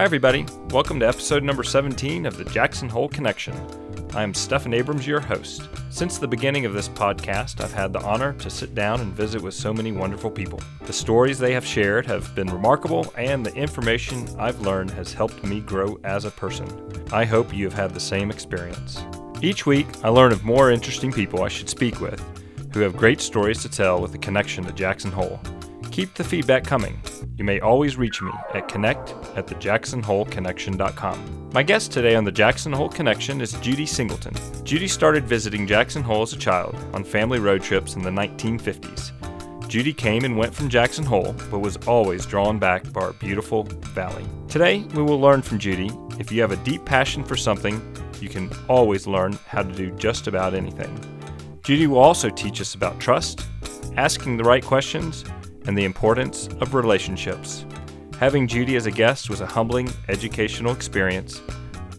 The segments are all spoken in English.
Hi, everybody. Welcome to episode number 17 of the Jackson Hole Connection. I am Stephan Abrams, your host. Since the beginning of this podcast, I've had the honor to sit down and visit with so many wonderful people. The stories they have shared have been remarkable, and the information I've learned has helped me grow as a person. I hope you have had the same experience. Each week, I learn of more interesting people I should speak with who have great stories to tell with a connection to Jackson Hole. Keep the feedback coming. You may always reach me at connect at thejacksonholeconnection.com. My guest today on the Jackson Hole Connection is Judy Singleton. Judy started visiting Jackson Hole as a child on family road trips in the 1950s. Judy came and went from Jackson Hole, but was always drawn back by our beautiful valley. Today, we will learn from Judy if you have a deep passion for something, you can always learn how to do just about anything. Judy will also teach us about trust, asking the right questions, and the importance of relationships. Having Judy as a guest was a humbling educational experience.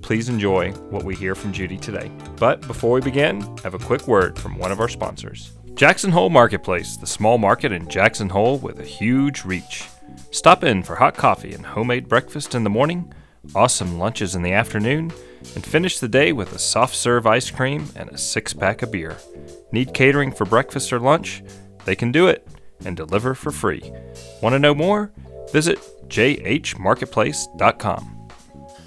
Please enjoy what we hear from Judy today. But before we begin, I have a quick word from one of our sponsors. Jackson Hole Marketplace, the small market in Jackson Hole with a huge reach. Stop in for hot coffee and homemade breakfast in the morning, awesome lunches in the afternoon, and finish the day with a soft serve ice cream and a six pack of beer. Need catering for breakfast or lunch? They can do it and deliver for free. Want to know more? Visit jhmarketplace.com.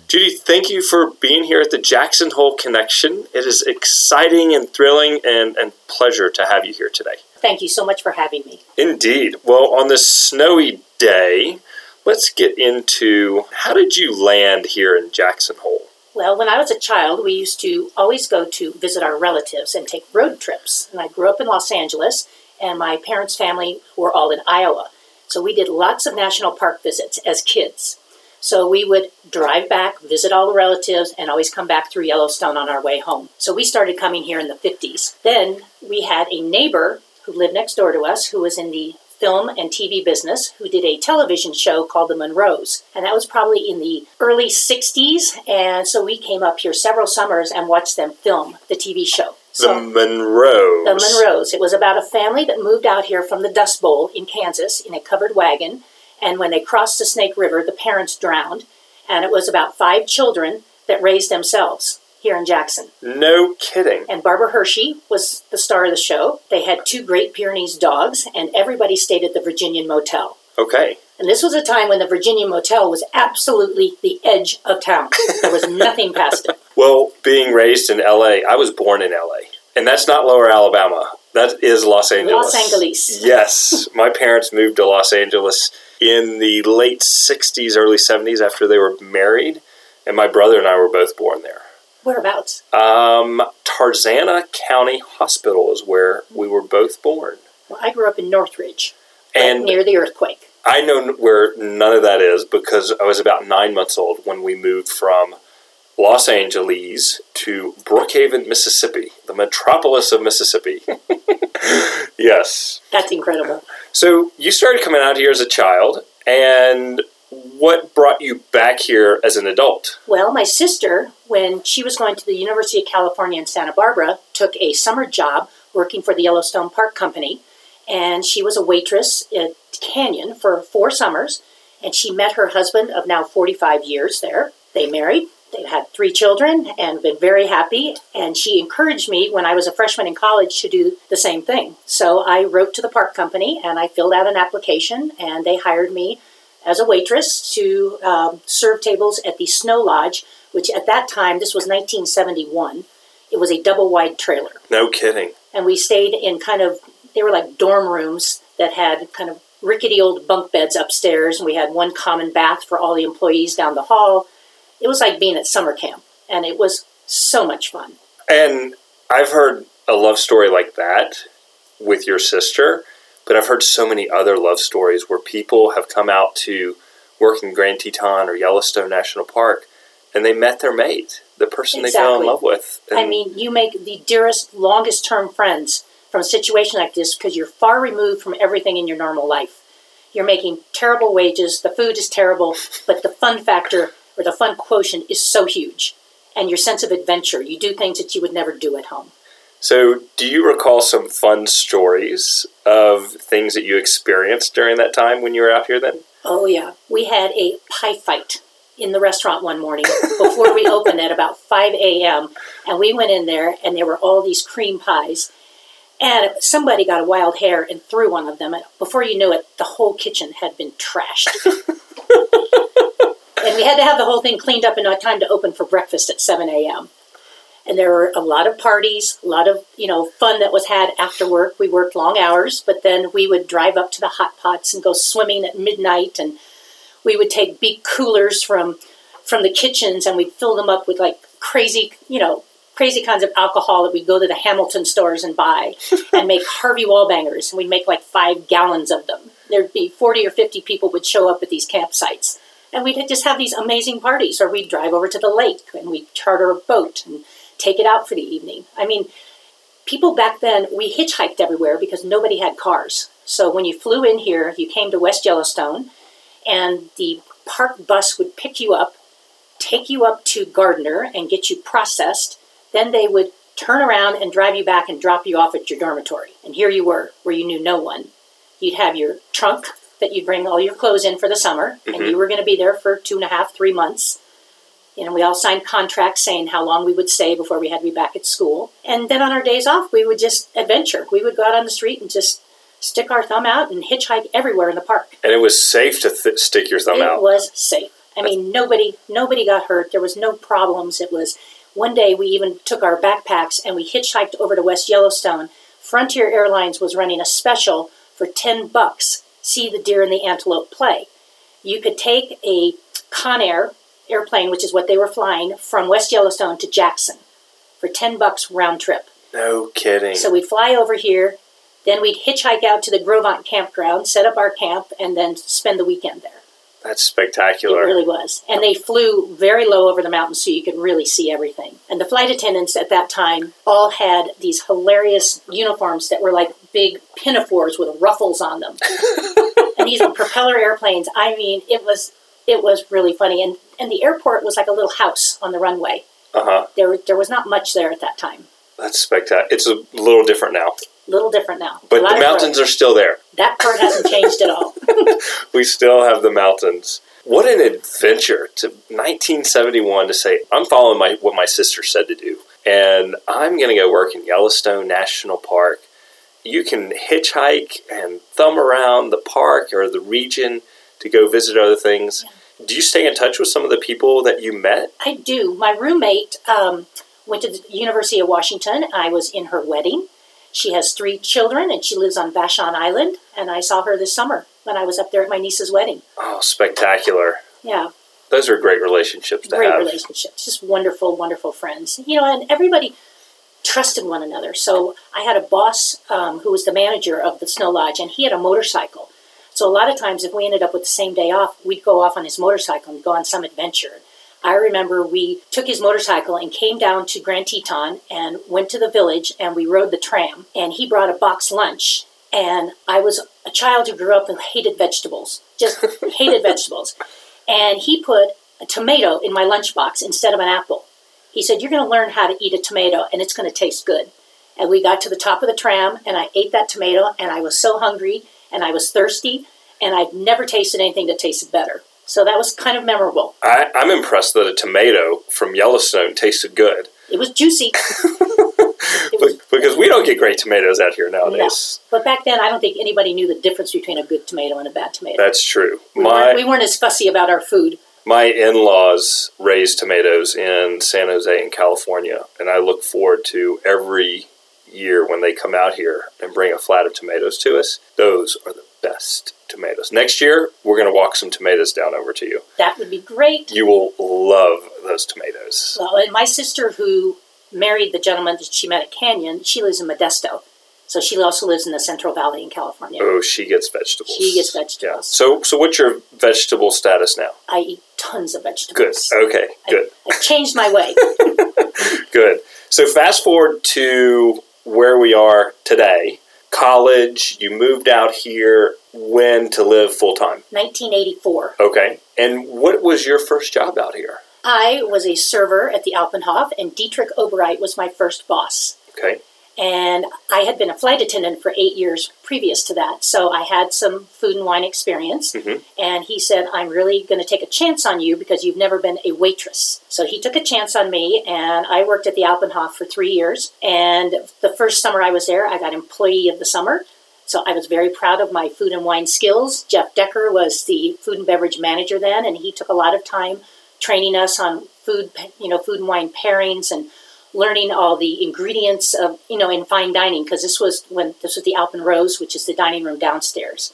Judy, thank you for being here at the Jackson Hole Connection. It is exciting and thrilling and, and pleasure to have you here today. Thank you so much for having me. Indeed. Well, on this snowy day, let's get into how did you land here in Jackson Hole? Well, when I was a child, we used to always go to visit our relatives and take road trips. And I grew up in Los Angeles, and my parents' family were all in Iowa. So we did lots of national park visits as kids. So we would drive back, visit all the relatives, and always come back through Yellowstone on our way home. So we started coming here in the 50s. Then we had a neighbor who lived next door to us who was in the film and TV business who did a television show called The Monroes. And that was probably in the early 60s. And so we came up here several summers and watched them film the TV show. So, the Monroes. The Monroes. It was about a family that moved out here from the Dust Bowl in Kansas in a covered wagon. And when they crossed the Snake River, the parents drowned. And it was about five children that raised themselves here in Jackson. No kidding. And Barbara Hershey was the star of the show. They had two Great Pyrenees dogs, and everybody stayed at the Virginian Motel. Okay. And this was a time when the Virginian Motel was absolutely the edge of town. There was nothing past it. Well, being raised in LA, I was born in LA. And that's not lower Alabama. That is Los Angeles. Los Angeles. Yes. My parents moved to Los Angeles in the late 60s, early 70s after they were married. And my brother and I were both born there. Whereabouts? Um, Tarzana County Hospital is where we were both born. Well, I grew up in Northridge, and near the earthquake. I know where none of that is because I was about nine months old when we moved from Los Angeles to Brookhaven, Mississippi, the metropolis of Mississippi. yes. That's incredible. So you started coming out here as a child, and what brought you back here as an adult? Well, my sister, when she was going to the University of California in Santa Barbara, took a summer job working for the Yellowstone Park Company, and she was a waitress at Canyon for four summers, and she met her husband of now 45 years there. They married, They've had three children and been very happy. And she encouraged me when I was a freshman in college to do the same thing. So I wrote to the park company and I filled out an application, and they hired me as a waitress to um, serve tables at the Snow Lodge, which at that time, this was 1971, it was a double wide trailer. No kidding. And we stayed in kind of, they were like dorm rooms that had kind of rickety old bunk beds upstairs, and we had one common bath for all the employees down the hall. It was like being at summer camp, and it was so much fun. And I've heard a love story like that with your sister but I've heard so many other love stories where people have come out to work in Grand Teton or Yellowstone National Park and they met their mate, the person exactly. they fell in love with. I mean, you make the dearest, longest term friends from a situation like this because you're far removed from everything in your normal life. You're making terrible wages, the food is terrible, but the fun factor or the fun quotient is so huge. And your sense of adventure, you do things that you would never do at home. So, do you recall some fun stories of things that you experienced during that time when you were out here then? Oh, yeah. We had a pie fight in the restaurant one morning before we opened at about 5 a.m. And we went in there, and there were all these cream pies. And somebody got a wild hair and threw one of them. And before you knew it, the whole kitchen had been trashed. and we had to have the whole thing cleaned up in no time to open for breakfast at 7 a.m. And there were a lot of parties, a lot of you know fun that was had after work. We worked long hours, but then we would drive up to the hot pots and go swimming at midnight, and we would take big coolers from from the kitchens and we'd fill them up with like crazy, you know, crazy kinds of alcohol that we'd go to the Hamilton stores and buy and make Harvey Wallbangers, and we'd make like five gallons of them. There'd be 40 or 50 people would show up at these campsites. And we'd just have these amazing parties, or we'd drive over to the lake and we'd charter a boat and take it out for the evening. I mean, people back then, we hitchhiked everywhere because nobody had cars. So when you flew in here, you came to West Yellowstone, and the park bus would pick you up, take you up to Gardiner, and get you processed. Then they would turn around and drive you back and drop you off at your dormitory. And here you were, where you knew no one. You'd have your trunk that you'd bring all your clothes in for the summer, and Mhm. you were going to be there for two and a half, three months. You know, we all signed contracts saying how long we would stay before we had to be back at school. And then on our days off, we would just adventure. We would go out on the street and just stick our thumb out and hitchhike everywhere in the park. And it was safe to th- stick your thumb it out. It was safe. I mean, nobody nobody got hurt. There was no problems. It was one day we even took our backpacks and we hitchhiked over to West Yellowstone. Frontier Airlines was running a special for 10 bucks. See the deer and the antelope play. You could take a Convair airplane, which is what they were flying, from West Yellowstone to Jackson for 10 bucks round trip. No kidding. So we'd fly over here, then we'd hitchhike out to the Gros Ventre campground, set up our camp, and then spend the weekend there. That's spectacular. It really was. And they flew very low over the mountains so you could really see everything. And the flight attendants at that time all had these hilarious uniforms that were like big pinafores with ruffles on them. and these were propeller airplanes. I mean, it was it was really funny. And and the airport was like a little house on the runway. Uh huh. There there was not much there at that time. That's spectacular. It's a little different now, A Little different now. but the mountains are still there. that part hasn't changed at all. We still have the mountains. What an adventure to 1971 to say I'm following my what my sister said to do, and I'm going to go work in Yellowstone National Park. You can hitchhike and thumb around the park or the region to go visit other things. Do you stay in touch with some of the people that you met? I do. My roommate um, went to the University of Washington. I was in her wedding. She has three children and she lives on Vashon Island. And I saw her this summer when I was up there at my niece's wedding. Oh, spectacular! Yeah, Those are great relationships to great have. relationships. Just wonderful, wonderful friends. You know, and everybody trusted one another. So I had a boss um, who was the manager of the Snow Lodge, and he had a motorcycle. So a lot of times, if we ended up with the same day off, we'd go off on his motorcycle and go on some adventure. I remember we took his motorcycle and came down to Grand Teton and went to the village and we rode the tram. And he brought a box lunch. And I was a child who grew up and hated vegetables, just hated vegetables. And he put a tomato in my lunchbox instead of an apple. He said, You're going to learn how to eat a tomato and it's going to taste good. And we got to the top of the tram and I ate that tomato and I was so hungry and I was thirsty and I'd never tasted anything that tasted better. So that was kind of memorable. I, I'm impressed that a tomato from Yellowstone tasted good. It was juicy. it was, Because we don't get great tomatoes out here no. nowadays. But back then, I don't think anybody knew the difference between a good tomato and a bad tomato. That's true. we, weren't, we weren't as fussy about our food. my in-laws raise tomatoes in San Jose in California, and I look forward to every year when they come out here and bring a flat of tomatoes to us. Those are the best tomatoes. Next year, we're going to walk some tomatoes down over to you. That would be great. You will love those tomatoes. Well, and my sister, who married the gentleman that she met at Canyon, she lives in Modesto. So she also lives in the Central Valley in California. Oh, she gets vegetables. She gets Yeah. vegetables. So, so what's your vegetable status now? I eat tons of vegetables. Good. Okay. Good. I've changed my way. Good. So fast forward to where we are today. College, you moved out here when to live full time. 1984. Okay. And what was your first job out here? I was a server at the Alpenhof, and Dietrich Obereit was my first boss. Okay. And I had been a flight attendant for eight years previous to that. So I had some food and wine experience. Mhm. And he said, I'm really going to take a chance on you because you've never been a waitress. So he took a chance on me, and I worked at the Alpenhof for three years. And the first summer I was there, I got Employee of the Summer. So I was very proud of my food and wine skills. Jeff Decker was the food and beverage manager then, and he took a lot of time training us on food, you know, food and wine pairings and learning all the ingredients of, you know, in fine dining because this was when this was the Alpen Rose, which is the dining room downstairs.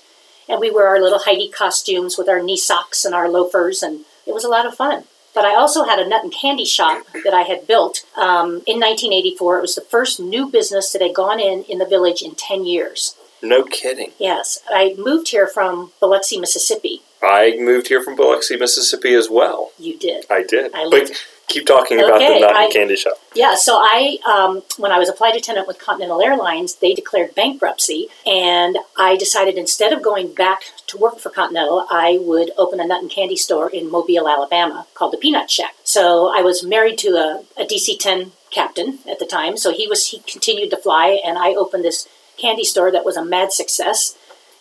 And we wore our little Heidi costumes with our knee socks and our loafers, and it was a lot of fun. But I also had a nut and candy shop that I had built um, in 1984. It was the first new business that had gone in in the village in 10 years. No kidding. Yes, I moved here from Biloxi, Mississippi. I moved here from Biloxi, Mississippi as well. You did. I did. I but lived- keep talking about the Okay, nut I- and candy shop. Yeah, so I, um, when I was a flight attendant with Continental Airlines, they declared bankruptcy, and I decided instead of going back to work for Continental, I would open a nut and candy store in Mobile, Alabama, called the Peanut Shack. So I was married to a, a DC-10 captain at the time, so he was he continued to fly, and I opened this candy store that was a mad success.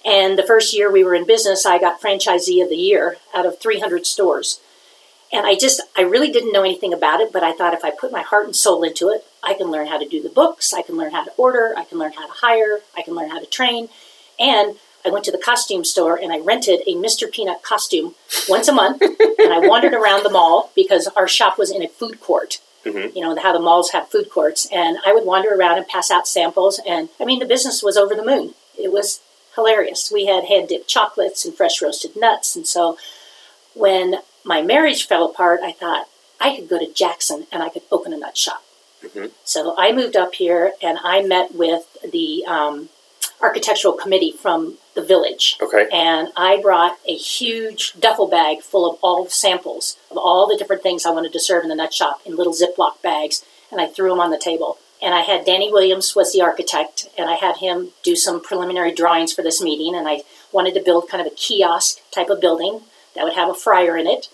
And the first year we were in business, I got franchisee of the year out of 300 stores. And I just, I really didn't know anything about it, but I thought if I put my heart and soul into it, I can learn how to do the books, I can learn how to order, I can learn how to hire, I can learn how to train. And I went to the costume store and I rented a Mr. Peanut costume once a month. and I wandered around the mall because our shop was in a food court. Mhm. You know, how the malls have food courts. And I would wander around and pass out samples. And I mean, the business was over the moon. It was hilarious. We had hand dipped chocolates and fresh roasted nuts. And so when my marriage fell apart, I thought I could go to Jackson and I could open a nut shop. Mhm. So I moved up here and I met with the um, architectural committee from the village. Okay. And I brought a huge duffel bag full of all the samples of all the different things I wanted to serve in the nut shop in little Ziploc bags, and I threw them on the table. And I had Danny Williams was the architect, and I had him do some preliminary drawings for this meeting. And I wanted to build kind of a kiosk type of building that would have a fryer in it.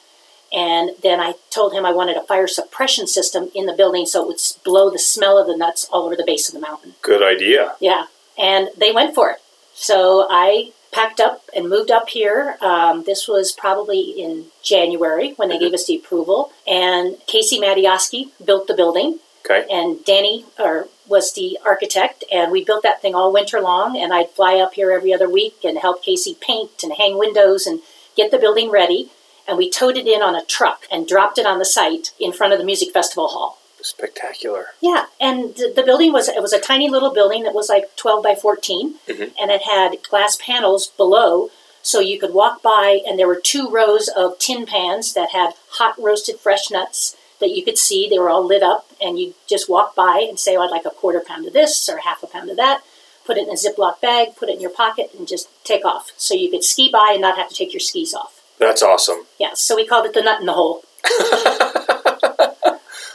And then I told him I wanted a fire suppression system in the building so it would blow the smell of the nuts all over the base of the mountain. Good idea. Yeah, and they went for it. So I packed up and moved up here. Um, this was probably in January when they gave us the approval. And Casey Matioski built the building, Okay. and Danny or, was the architect. And we built that thing all winter long. And I'd fly up here every other week and help Casey paint and hang windows and get the building ready. And we towed it in on a truck and dropped it on the site in front of the music festival hall. Spectacular. Yeah, and the, building was it was a tiny little building that was like twelve by 14 Mhm. and it had glass panels below, so you could walk by, and there were two rows of tin pans that had hot roasted fresh nuts that you could see. They were all lit up, and you just walk by and say, oh, "I'd like a quarter pound of this or half a pound of that." Put it in a Ziploc bag, put it in your pocket, and just take off. So you could ski by and not have to take your skis off. That's awesome. Yeah, so we called it the nut in the hole.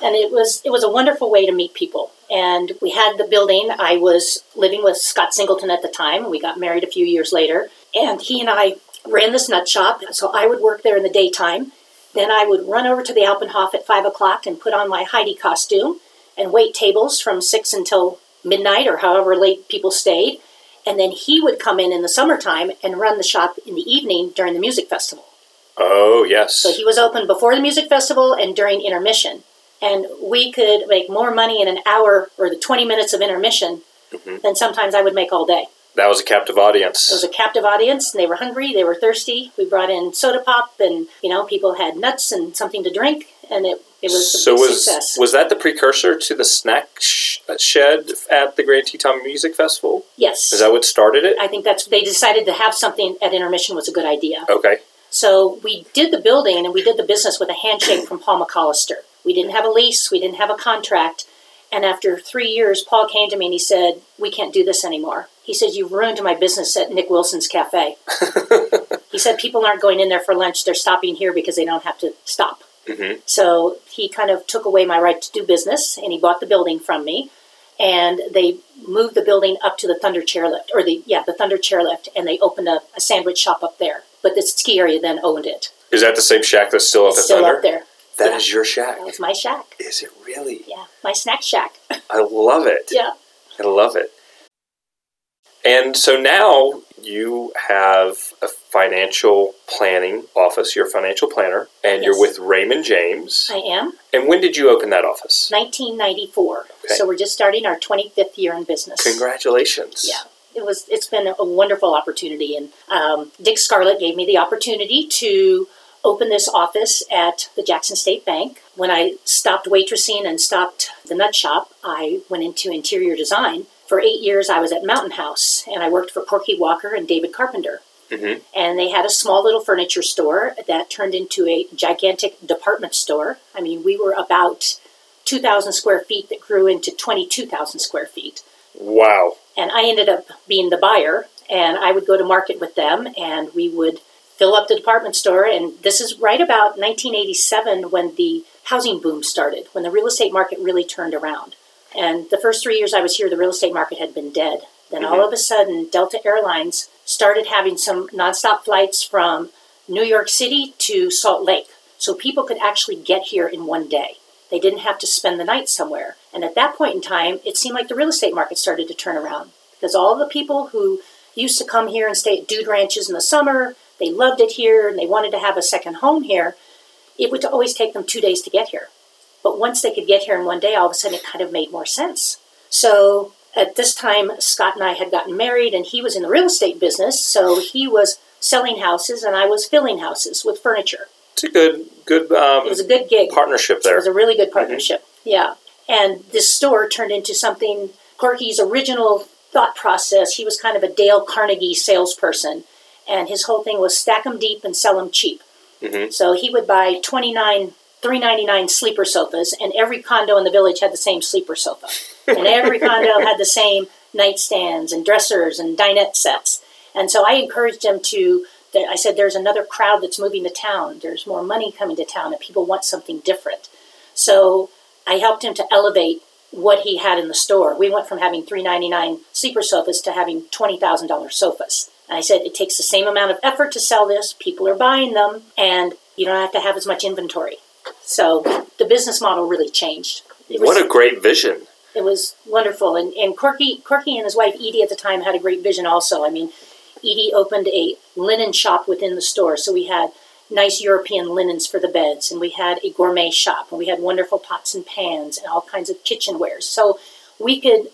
and it was it was a wonderful way to meet people. And we had the building. I was living with Scott Singleton at the time. We got married a few years later, and he and I ran this nut shop. So I would work there in the daytime. Then I would run over to the Alpenhof at five o'clock and put on my Heidi costume and wait tables from six until midnight or however late people stayed. And then he would come in in the summertime and run the shop in the evening during the music festival. Oh, yes. So he was open before the music festival and during intermission. And we could make more money in an hour or the 20 minutes of intermission Mhm. than sometimes I would make all day. That was a captive audience. It was a captive audience, and they were hungry, they were thirsty. We brought in soda pop, and you know, people had nuts and something to drink, and it, it was a so was success. was that the precursor to the snack sh- shed at the Grand Teton Music Festival? yes, Is that what started it? I think that's they decided to have something at intermission was a good idea. Okay. So we did the building and we did the business with a handshake from Paul McCollister. We didn't have a lease, we didn't have a contract. And after three years, Paul came to me and he said, We can't do this anymore. He said, You've ruined my business at Nick Wilson's Cafe. he said, People aren't going in there for lunch, they're stopping here because they don't have to stop. hmm So he kind of took away my right to do business and he bought the building from me. And they moved the building up to the Thunder Chairlift, or the, yeah, the Thunder Chairlift, and they opened a, a sandwich shop up there. But the ski area then owned it. Is that the same shack that's still up It's at still Thunder? up there. That Yeah. is your shack. That was my shack. Is it really? Yeah, my snack shack. I love it. Yeah. I love it. And so now you have a financial planning office. You're a financial planner, and you're with Raymond James. I am. And when did you open that office? 1994. Okay. So we're just starting our 25th year in business. Congratulations. Yeah. It was. It's been a wonderful opportunity, and um, Dick Scarlett gave me the opportunity to open this office at the Jackson State Bank. When I stopped waitressing and stopped the nut shop, I went into interior design. For eight years, I was at Mountain House, and I worked for Corky Walker and David Carpenter. Mhm. And they had a small little furniture store that turned into a gigantic department store. I mean, we were about 2,000 square feet that grew into 22,000 square feet Wow. and I ended up being the buyer. And I would go to market with them, and we would fill up the department store. And this is right about 1987 when the housing boom started, when the real estate market really turned around. And the first three years I was here, the real estate market had been dead. Then all mm-hmm. of a sudden, Delta Airlines started having some nonstop flights from New York City to Salt Lake. So people could actually get here in one day. They didn't have to spend the night somewhere. And at that point in time, it seemed like the real estate market started to turn around because all the people who used to come here and stay at dude ranches in the summer, they loved it here and they wanted to have a second home here. It would always take them two days to get here. But once they could get here in one day, all of a sudden it kind of made more sense. So at this time, Scott and I had gotten married, and he was in the real estate business. So he was selling houses, and I was filling houses with furniture. It's a good good um, It was a good gig. partnership there. It was a really good partnership. Yeah. And this store turned into something Corky's original thought process. He was kind of a Dale Carnegie salesperson, and his whole thing was stack them deep and sell them cheap. Mhm. So he would buy 29 399 sleeper sofas and every condo in the village had the same sleeper sofa. and every condo had the same nightstands and dressers and dinette sets. And so I encouraged him to I said there's another crowd that's moving to town. There's more money coming to town and people want something different. So I helped him to elevate what he had in the store. We went from having 399 sleeper sofas to having $20,000 sofas. I said it takes the same amount of effort to sell this. People are buying them and you don't have to have as much inventory. So the business model really changed. Was, What a great vision. it was wonderful. And, and Corky, Corky and his wife Edie at the time had a great vision also. I mean, Edie opened a linen shop within the store. So we had nice European linens for the beds, and we had a gourmet shop, and we had wonderful pots and pans and all kinds of kitchenwares. So we could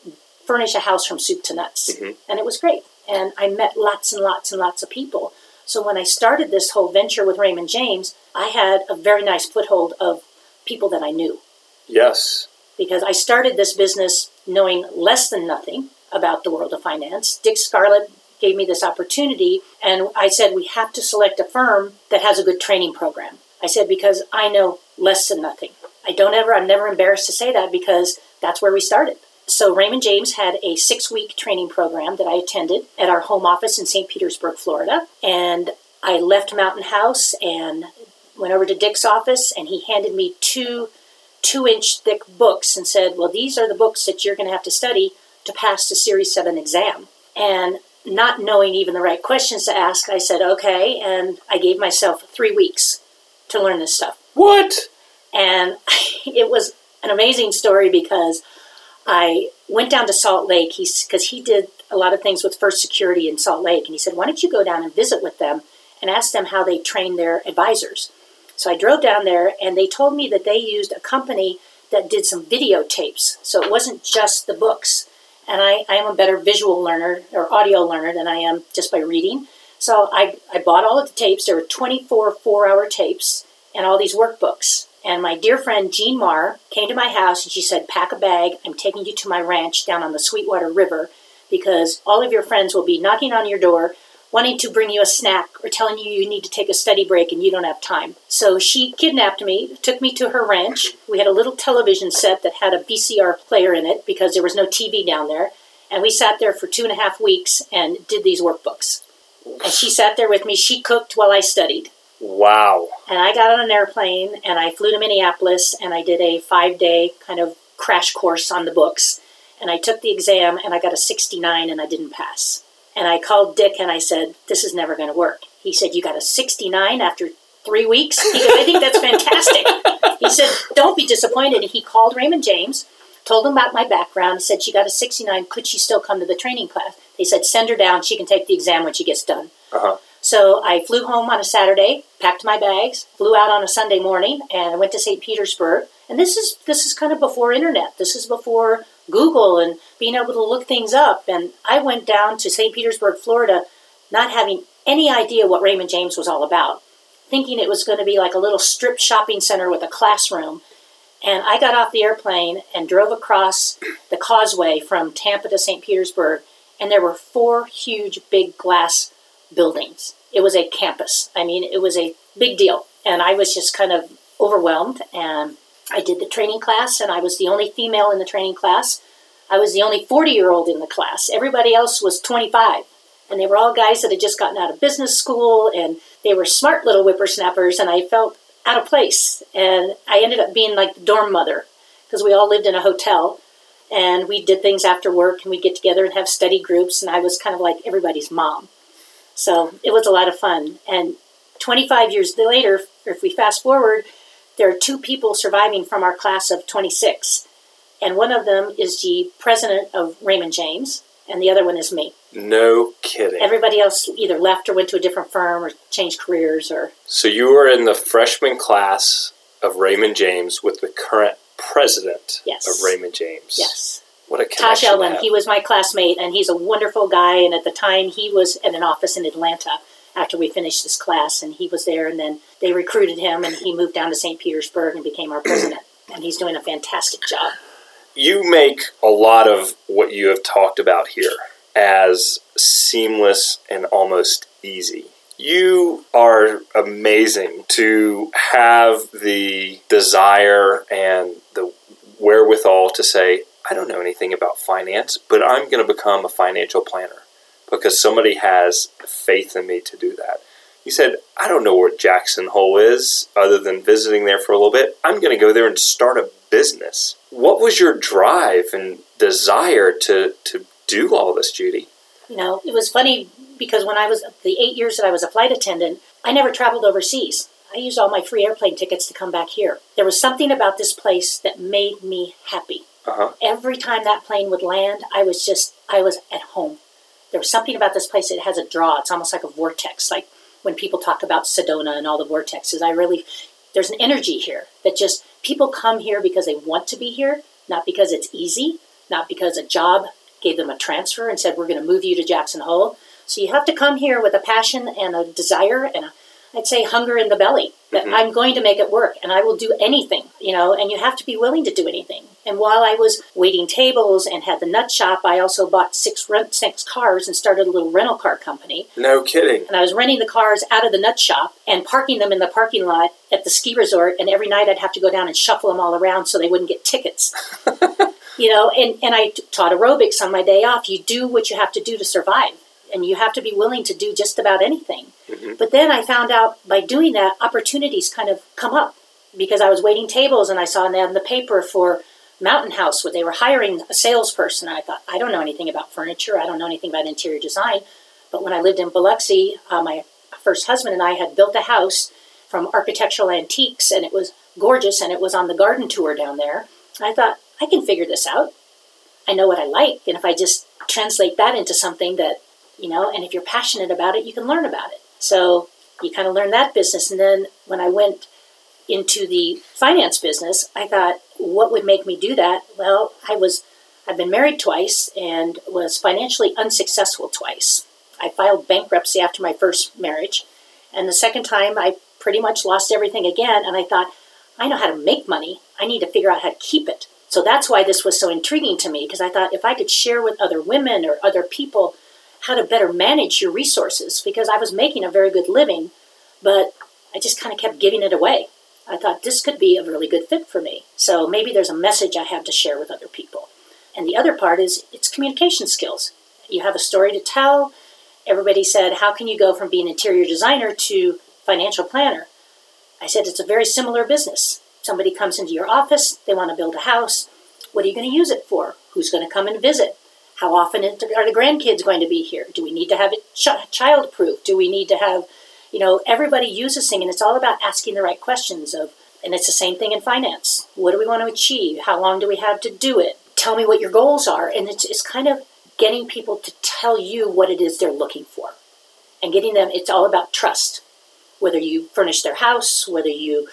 furnish a house from soup to nuts. Mm-hmm. And it was great. And I met lots and lots and lots of people. So when I started this whole venture with Raymond James, I had a very nice foothold of people that I knew Yes. because I started this business knowing less than nothing about the world of finance. Dick Scarlett gave me this opportunity, and I said, We have to select a firm that has a good training program. I said, Because I know less than nothing. I don't ever, I'm never embarrassed to say that because that's where we started. So Raymond James had a six week training program that I attended at our home office in St. Petersburg, Florida. And I left Mountain House and went over to Dick's office, and he handed me two two inch thick books and said, Well, these are the books that you're going to have to study to pass the Series 7 exam. And not knowing even the right questions to ask, I said, Okay. And I gave myself three weeks to learn this stuff. What? And it was an amazing story because I went down to Salt Lake because he did a lot of things with First Security in Salt Lake. And he said, Why don't you go down and visit with them and ask them how they train their advisors? So I drove down there and they told me that they used a company that did some videotapes. So it wasn't just the books. And I, I am a better visual learner or audio learner than I am just by reading. So I, I bought all of the tapes. There were 24 four hour tapes and all these workbooks. And my dear friend Jean Marr came to my house and she said, Pack a bag. I'm taking you to my ranch down on the Sweetwater River because all of your friends will be knocking on your door wanting to bring you a snack or telling you you need to take a study break and you don't have time. So she kidnapped me, took me to her ranch. We had a little television set that had a VCR player in it because there was no TV down there. And we sat there for two and a half weeks and did these workbooks. And she sat there with me. She cooked while I studied. Wow. And I got on an airplane and I flew to Minneapolis and I did a five day kind of crash course on the books. And I took the exam and I got a 69 and I didn't pass. And I called Dick and I said, This is never going to work. He said, You got a 69 after three weeks? He goes, I think that's fantastic. he said, Don't be disappointed. And he called Raymond James, told him about my background, said she got a 69. Could she still come to the training class? They said, send her down. She can take the exam when she gets done. Uh-huh. So I flew home on a Saturday, packed my bags, flew out on a Sunday morning, and I went to St. Petersburg. And this is this is kind of before internet. This is before Google and being able to look things up. And I went down to St. Petersburg, Florida, not having any idea what Raymond James was all about, thinking it was going to be like a little strip shopping center with a classroom. And I got off the airplane and drove across the causeway from Tampa to St. Petersburg, and there were four huge, big glass buildings. It was a campus. I mean, it was a big deal. And I was just kind of overwhelmed. And I did the training class, and I was the only female in the training class. I was the only 40 year old in the class. Everybody else was 25. And they were all guys that had just gotten out of business school, and they were smart little whippersnappers, and I felt out of place. And I ended up being like the dorm mother because we all lived in a hotel and we did things after work and we'd get together and have study groups and i was kind of like everybody's mom so it was a lot of fun and 25 years later if we fast forward there are two people surviving from our class of 26 and one of them is the president of raymond james and the other one is me No kidding. everybody else either left or went to a different firm or changed careers or so you were in the freshman class of Raymond James with the current president Yes. of Raymond James. yes What a Tash connection. to Elwyn, have. he was my classmate, and he's a wonderful guy. And at the time, he was at an office in Atlanta after we finished this class, and he was there. And then they recruited him, and he moved down to St. Petersburg and became our president. And he's doing a fantastic job. you make a lot of what you have talked about here as seamless and almost easy. You are amazing to have the desire and the wherewithal to say, I don't know anything about finance, but I'm going to become a financial planner because somebody has faith in me to do that. He said, I don't know what Jackson Hole is other than visiting there for a little bit. I'm going to go there and start a business. What was your drive and desire to, to do all this, Judy? You know, it was funny because when I was the eight years that I was a flight attendant, I never traveled overseas. I used all my free airplane tickets to come back here. There was something about this place that made me happy. Uh-huh. Every time that plane would land, I was just, I was at home. There was something about this place that has a draw. It's almost like a vortex. Like when people talk about Sedona and all the vortexes, I really, there's an energy here that just, people come here because they want to be here, not because it's easy, not because a job gave them a transfer and said, we're going to move you to Jackson Hole. So you have to come here with a passion and a desire and a, I'd say hunger in the belly that mm-hmm. I'm going to make it work and I will do anything, you know, and you have to be willing to do anything. And while I was waiting tables and had the nut shop, I also bought six rent six cars and started a little rental car company. No kidding. And I was renting the cars out of the nut shop and parking them in the parking lot at the ski resort. And every night I'd have to go down and shuffle them all around so they wouldn't get tickets. you know, and, and I taught aerobics on my day off. You do what you have to do to survive. And you have to be willing to do just about anything. But then I found out by doing that, opportunities kind of come up because I was waiting tables and I saw an ad in the paper for Mountain House where they were hiring a salesperson. I thought, I don't know anything about furniture. I don't know anything about interior design. But when I lived in Biloxi, uh, my first husband and I had built a house from architectural antiques and it was gorgeous and it was on the garden tour down there. I thought, I can figure this out. I know what I like. And if I just translate that into something that, you know, and if you're passionate about it, you can learn about it. So you kind of learn that business. And then when I went into the finance business, I thought, what would make me do that? Well, I was, I've been married twice and was financially unsuccessful twice. I filed bankruptcy after my first marriage. And the second time, I pretty much lost everything again. And I thought, I know how to make money. I need to figure out how to keep it. So that's why this was so intriguing to me because I thought if I could share with other women or other people how to better manage your resources, because I was making a very good living, but I just kind of kept giving it away. I thought this could be a really good fit for me. So maybe there's a message I have to share with other people. And the other part is it's communication skills. You have a story to tell. Everybody said, How can you go from being interior designer to financial planner? I said, It's a very similar business. Somebody comes into your office, they want to build a house. What are you going to use it for? Who's going to come and visit? How often are the grandkids going to be here? Do we need to have it ch- child proof? Do we need to have, you know, everybody uses thing, and it's all about asking the right questions of And it's the same thing in finance. What do we want to achieve? How long do we have to do it? Tell me what your goals are. And it's, it's kind of getting people to tell you what it is they're looking for and getting them, it's all about trust. Whether you furnish their house, whether you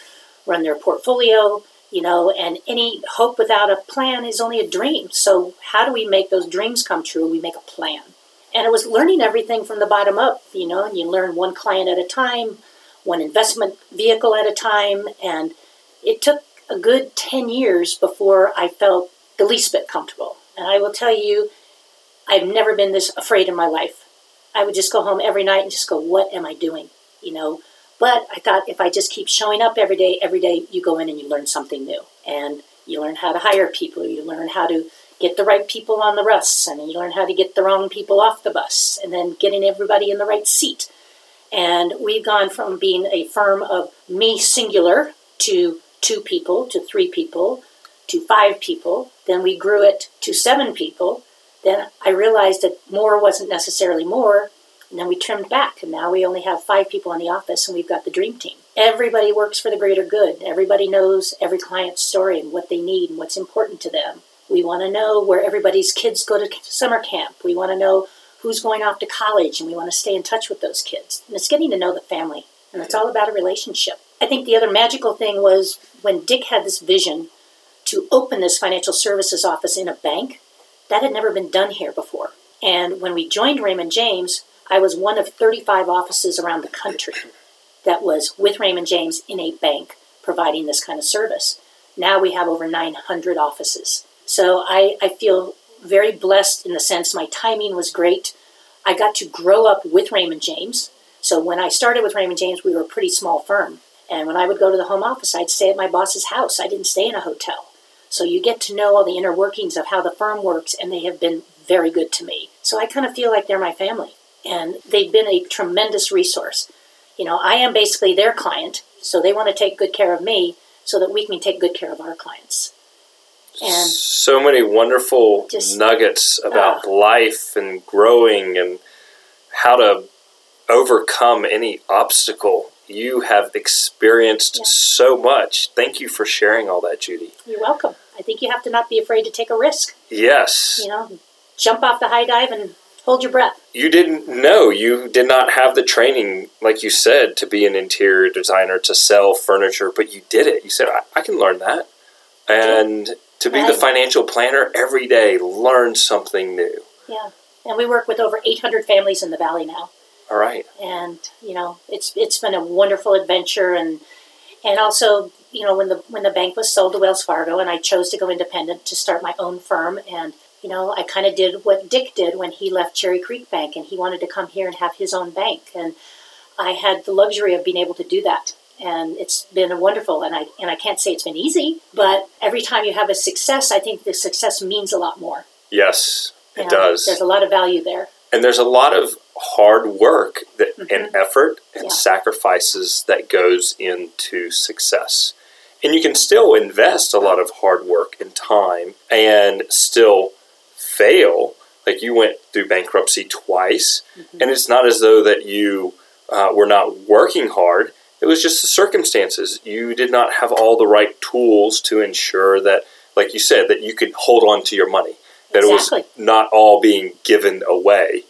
run their portfolio, you know, and any hope without a plan is only a dream. So, how do we make those dreams come true? We make a plan. And it was learning everything from the bottom up, you know, and you learn one client at a time, one investment vehicle at a time. And it took a good 10 years before I felt the least bit comfortable. And I will tell you, I've never been this afraid in my life. I would just go home every night and just go, What am I doing? You know, but I thought if I just keep showing up every day, every day you go in and you learn something new. And you learn how to hire people, you learn how to get the right people on the bus, and you learn how to get the wrong people off the bus, and then getting everybody in the right seat. And we've gone from being a firm of me singular to two people, to three people, to five people. Then we grew it to seven people. Then I realized that more wasn't necessarily more. And then we trimmed back, and now we only have five people in the office, and we've got the dream team. Everybody works for the greater good. Everybody knows every client's story and what they need and what's important to them. We want to know where everybody's kids go to summer camp. We want to know who's going off to college, and we want to stay in touch with those kids. And it's getting to know the family, and it's all about a relationship. I think the other magical thing was when Dick had this vision to open this financial services office in a bank, that had never been done here before. And when we joined Raymond James, I was one of 35 offices around the country that was with Raymond James in a bank providing this kind of service. Now we have over 900 offices. So I, I feel very blessed in the sense my timing was great. I got to grow up with Raymond James. So when I started with Raymond James, we were a pretty small firm. And when I would go to the home office, I'd stay at my boss's house. I didn't stay in a hotel. So you get to know all the inner workings of how the firm works, and they have been very good to me. So I kind of feel like they're my family. And they've been a tremendous resource. You know, I am basically their client, so they want to take good care of me so that we can take good care of our clients. And so many wonderful just, nuggets about uh, life and growing and how to overcome any obstacle. You have experienced yeah. so much. Thank you for sharing all that, Judy. You're welcome. I think you have to not be afraid to take a risk. Yes. You know, jump off the high dive and hold your breath. You didn't know. You did not have the training, like you said, to be an interior designer, to sell furniture, but you did it. You said, I, I can learn that. And to be the financial planner every day, learn something new. Yeah, and we work with over 800 families in the valley now. All right. And you know, it's it's been a wonderful adventure, and and also you know when the when the bank was sold to Wells Fargo, and I chose to go independent to start my own firm, and you know I kind of did what Dick did when he left Cherry Creek Bank, and he wanted to come here and have his own bank, and I had the luxury of being able to do that and it's been wonderful and I and I can't say it's been easy, but every time you have a success, I think the success means a lot more. Yes, it know, does. There's a lot of value there. And there's a lot of hard work that, mm-hmm. and effort and yeah. sacrifices that goes into success. And you can still invest a lot of hard work and time and still fail. Like you went through bankruptcy twice, mm-hmm. and it's not as though that you uh, were not working hard it was just the circumstances. You did not have all the right tools to ensure that, like you said, that you could hold on to your money. That exactly. it was not all being given away.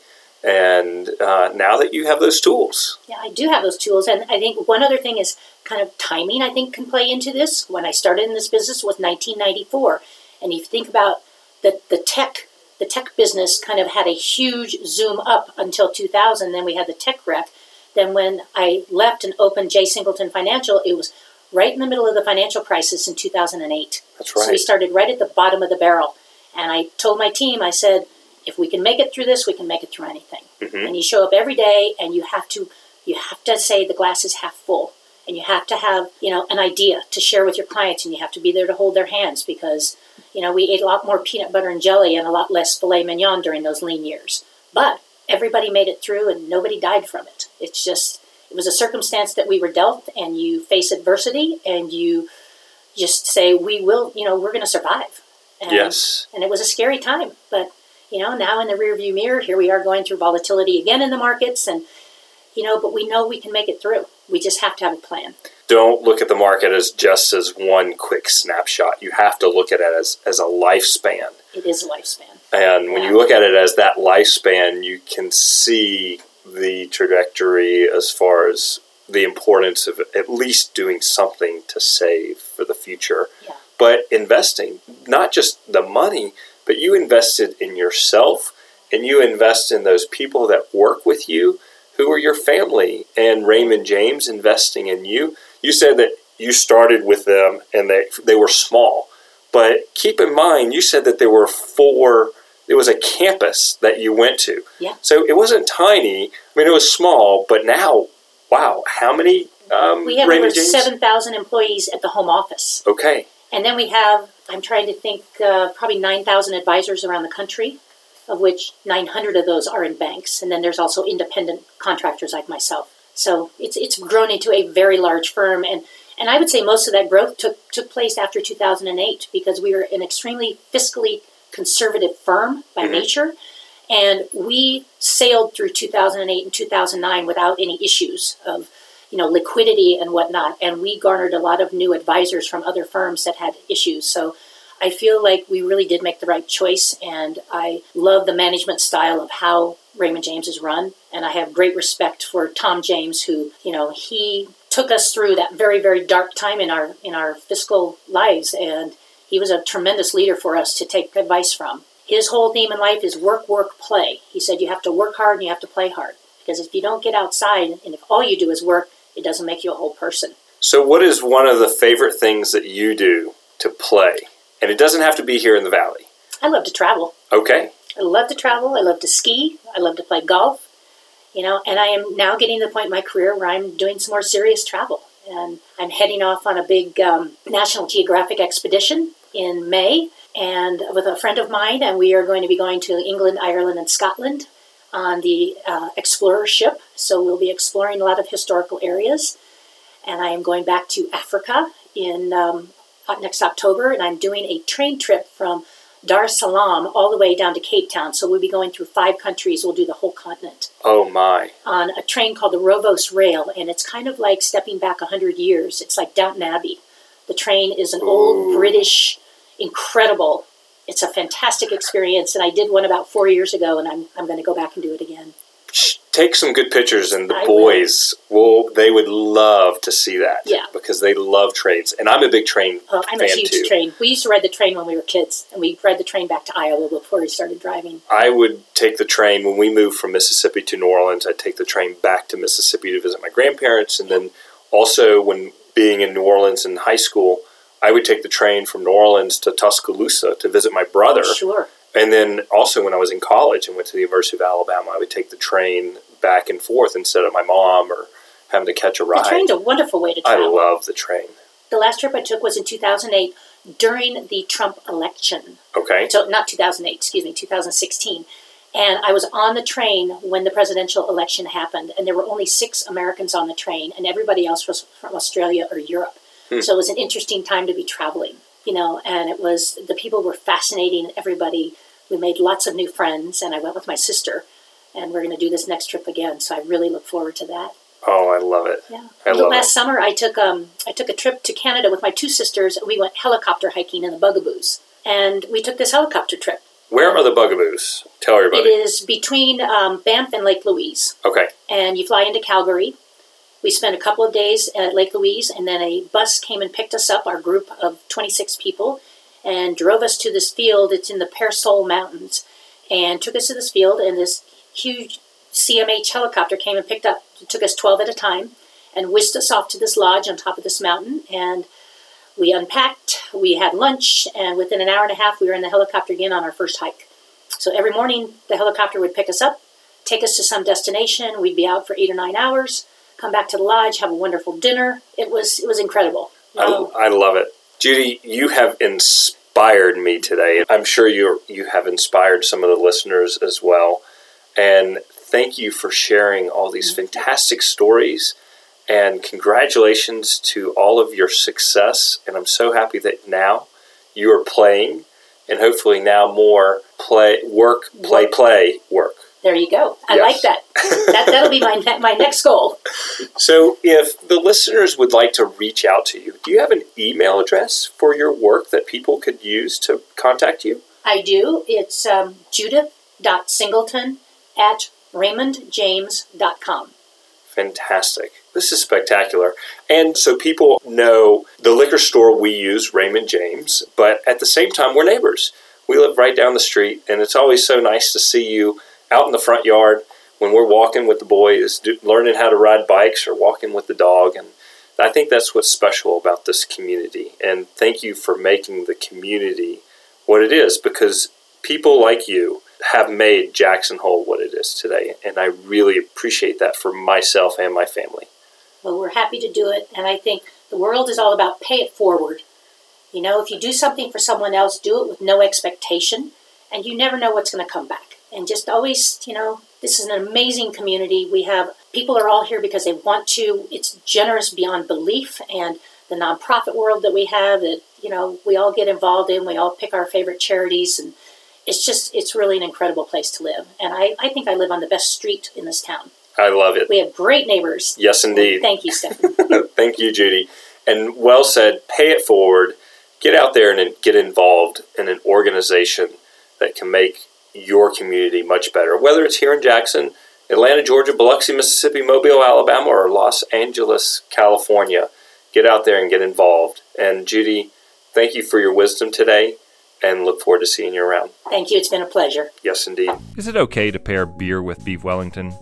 And uh, now that you have those tools. Yeah, I do have those tools. And I think one other thing is kind of timing, I think, can play into this. When I started in this business was 1994. And if you think about the, the tech, the tech business kind of had a huge zoom up until 2000. Then we had the tech wreck then when I left and opened J. Singleton Financial, it was right in the middle of the financial crisis in 2008. That's right. So we started right at the bottom of the barrel. And I told my team, I said, if we can make it through this, we can make it through anything. Mm-hmm. And you show up every day and you have to you have to say the glass is half full. And you have to have, you know, an idea to share with your clients and you have to be there to hold their hands because, you know, we ate a lot more peanut butter and jelly and a lot less filet mignon during those lean years. But everybody made it through and nobody died from it. It's just, it was a circumstance that we were dealt, and you face adversity and you just say, we will, you know, we're going to survive. And, yes. And it was a scary time, but, you know, now in the rearview mirror, here we are going through volatility again in the markets. And, you know, but we know we can make it through. We just have to have a plan. Don't look at the market as just as one quick snapshot. You have to look at it as, as a lifespan. It is a lifespan. And when Yeah. you look at it as that lifespan, you can see the trajectory as far as the importance of at least doing something to save for the future. Yeah. But investing, not just the money, but you invested in yourself and you invest in those people that work with you who are your family and Raymond James investing in you. You said that you started with them and they they were small. But keep in mind you said that there were four it was a campus that you went to. Yeah. So it wasn't tiny. I mean it was small, but now wow, how many um, We have Raymond over James? 7,000 employees at the home office. Okay. And then we have, I'm trying to think, uh, probably 9,000 advisors around the country, of which 900 of those are in banks. And then there's also independent contractors like myself. So it's, it's grown into a very large firm. And, and I would say most of that growth took, took place after 2008 because we were an extremely fiscally conservative firm by Mhm. nature. And we sailed through 2008 and 2009 without any issues of you know liquidity and whatnot and we garnered a lot of new advisors from other firms that had issues so i feel like we really did make the right choice and i love the management style of how raymond james is run and i have great respect for tom james who you know he took us through that very very dark time in our in our fiscal lives and he was a tremendous leader for us to take advice from his whole theme in life is work work play he said you have to work hard and you have to play hard because if you don't get outside and if all you do is work it doesn't make you a whole person. So what is one of the favorite things that you do to play? And it doesn't have to be here in the valley. I love to travel. Okay. I love to travel. I love to ski. I love to play golf. You know, and I am now getting to the point in my career where I'm doing some more serious travel. And I'm heading off on a big um, National Geographic expedition in May and with a friend of mine, and we are going to be going to England, Ireland, and Scotland on the uh, Explorer ship. So we'll be exploring a lot of historical areas. And I am going back to Africa in um, next October, and I'm doing a train trip from Dar es Salaam all the way down to Cape Town. So we'll be going through five countries. We'll do the whole continent Oh my. on a train called the Rovos Rail, and it's kind of like stepping back 100 years. It's like Downton Abbey. The train is an old British, incredible. It's a fantastic experience, and I did one about four years ago, and I'm, I'm going to go back and do it again. Take some good pictures and the I boys will they would love to see that. Yeah. Because they love trains. And I'm a big train Uh, I'm a huge too. train. We used to ride the train when we were kids, and we ride the train back to Iowa before we started driving. I would take the train when we moved from Mississippi to New Orleans. I'd take the train back to Mississippi to visit my grandparents, and then also when being in New Orleans in high school, I would take the train from New Orleans to Tuscaloosa to visit my brother. Sure. And then also when I was in college and went to the University of Alabama, I would take the train back and forth instead of my mom or having to catch a ride. The train's a wonderful way to travel. I love the train. the last trip I took was in 2008 during the Trump election. Okay. So not 2008, excuse me, 2016. And I was on the train when the presidential election happened, and there were only six Americans on the train, and everybody else was from Australia or Europe. Hmm. So it was an interesting time to be traveling, you know. And it was the people were fascinating. Everybody, we made lots of new friends, and I went with my sister, and we're going to do this next trip again. So I really look forward to that. Oh, I love it. Yeah. I love last it. summer, I took um, I took a trip to Canada with my two sisters. and We went helicopter hiking in the Bugaboos, and we took this helicopter trip. Where are the bugaboos? Tell everybody. It is between um, Banff and Lake Louise, Okay. and you fly into Calgary. We spent a couple of days at Lake Louise, and then a bus came and picked us up, our group of 26 people, and drove us to this field. It's in the Purcell Mountains, and took us to this field. And this huge CMH helicopter came and picked up, took us 12 at a time, and whisked us off to this lodge on top of this mountain. And we unpacked, we had lunch, and within an hour and a half, we were in the helicopter again on our first hike. So every morning, the helicopter would pick us up, take us to some destination. We'd be out for eight or nine hours, come back to the lodge, have a wonderful dinner. It was it was incredible. I, I love it. Judy, you have inspired me today. I'm sure you you have inspired some of the listeners as well. And thank you for sharing all these mm-hmm. fantastic stories. And congratulations to all of your success. And I'm so happy that now you are playing and hopefully now more play work, play, play, work. There you go. I Yes. like that. that. That'll be my, ne- my next goal. So, if the listeners would like to reach out to you, do you have an email address for your work that people could use to contact you? I do. It's um, judith.singleton at raymondjames.com. Fantastic. This is spectacular. And so people know the liquor store we use, Raymond James, but at the same time, we're neighbors. We live right down the street, and it's always so nice to see you out in the front yard when we're walking with the boys, do, learning how to ride bikes or walking with the dog. And I think that's what's special about this community. And thank you for making the community what it is because people like you have made Jackson Hole what it is today. And I really appreciate that for myself and my family. Well, we're happy to do it, and I think the world is all about pay it forward. You know, if you do something for someone else, do it with no expectation, and you never know what's going to come back. And just always, you know, this is an amazing community. We have people are all here because they want to. It's generous beyond belief, and the nonprofit world that we have that you know we all get involved in. We all pick our favorite charities, and it's just it's really an incredible place to live. And I, I think I live on the best street in this town. I love it. We have great neighbors. Yes, indeed. Thank you, Stephan. Thank you, Judy. And well said. Pay it forward. Get out there and get involved in an organization that can make your community much better. Whether it's here in Jackson, Atlanta, Georgia, Biloxi, Mississippi, Mobile, Alabama, or Los Angeles, California, get out there and get involved. And Judy, thank you for your wisdom today and look forward to seeing you around. Thank you. It's been a pleasure. Yes, indeed. Is it okay to pair beer with beef Wellington?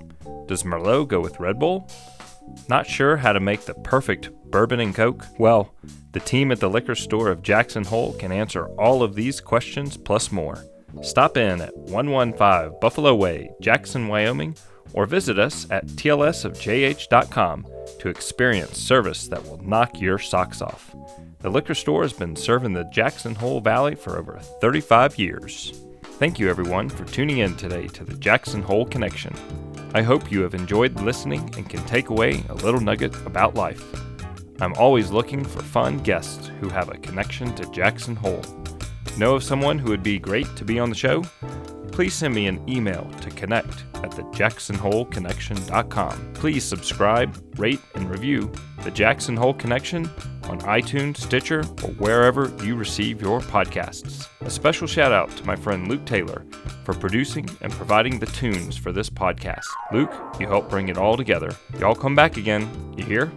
Does Merlot go with Red Bull? Not sure how to make the perfect bourbon and Coke? Well, the team at the liquor store of Jackson Hole can answer all of these questions plus more. Stop in at 115 Buffalo Way, Jackson, Wyoming, or visit us at tlsofjh.com to experience service that will knock your socks off. The liquor store has been serving the Jackson Hole Valley for over 35 years. Thank you, everyone, for tuning in today to the Jackson Hole Connection. I hope you have enjoyed listening and can take away a little nugget about life. I'm always looking for fun guests who have a connection to Jackson Hole. Know of someone who would be great to be on the show? Please send me an email to connect at thejacksonholeconnection.com. Please subscribe, rate, and review the Jackson Hole Connection on iTunes, Stitcher, or wherever you receive your podcasts. A special shout out to my friend Luke Taylor for producing and providing the tunes for this podcast. Luke, you helped bring it all together. Y'all come back again, you hear?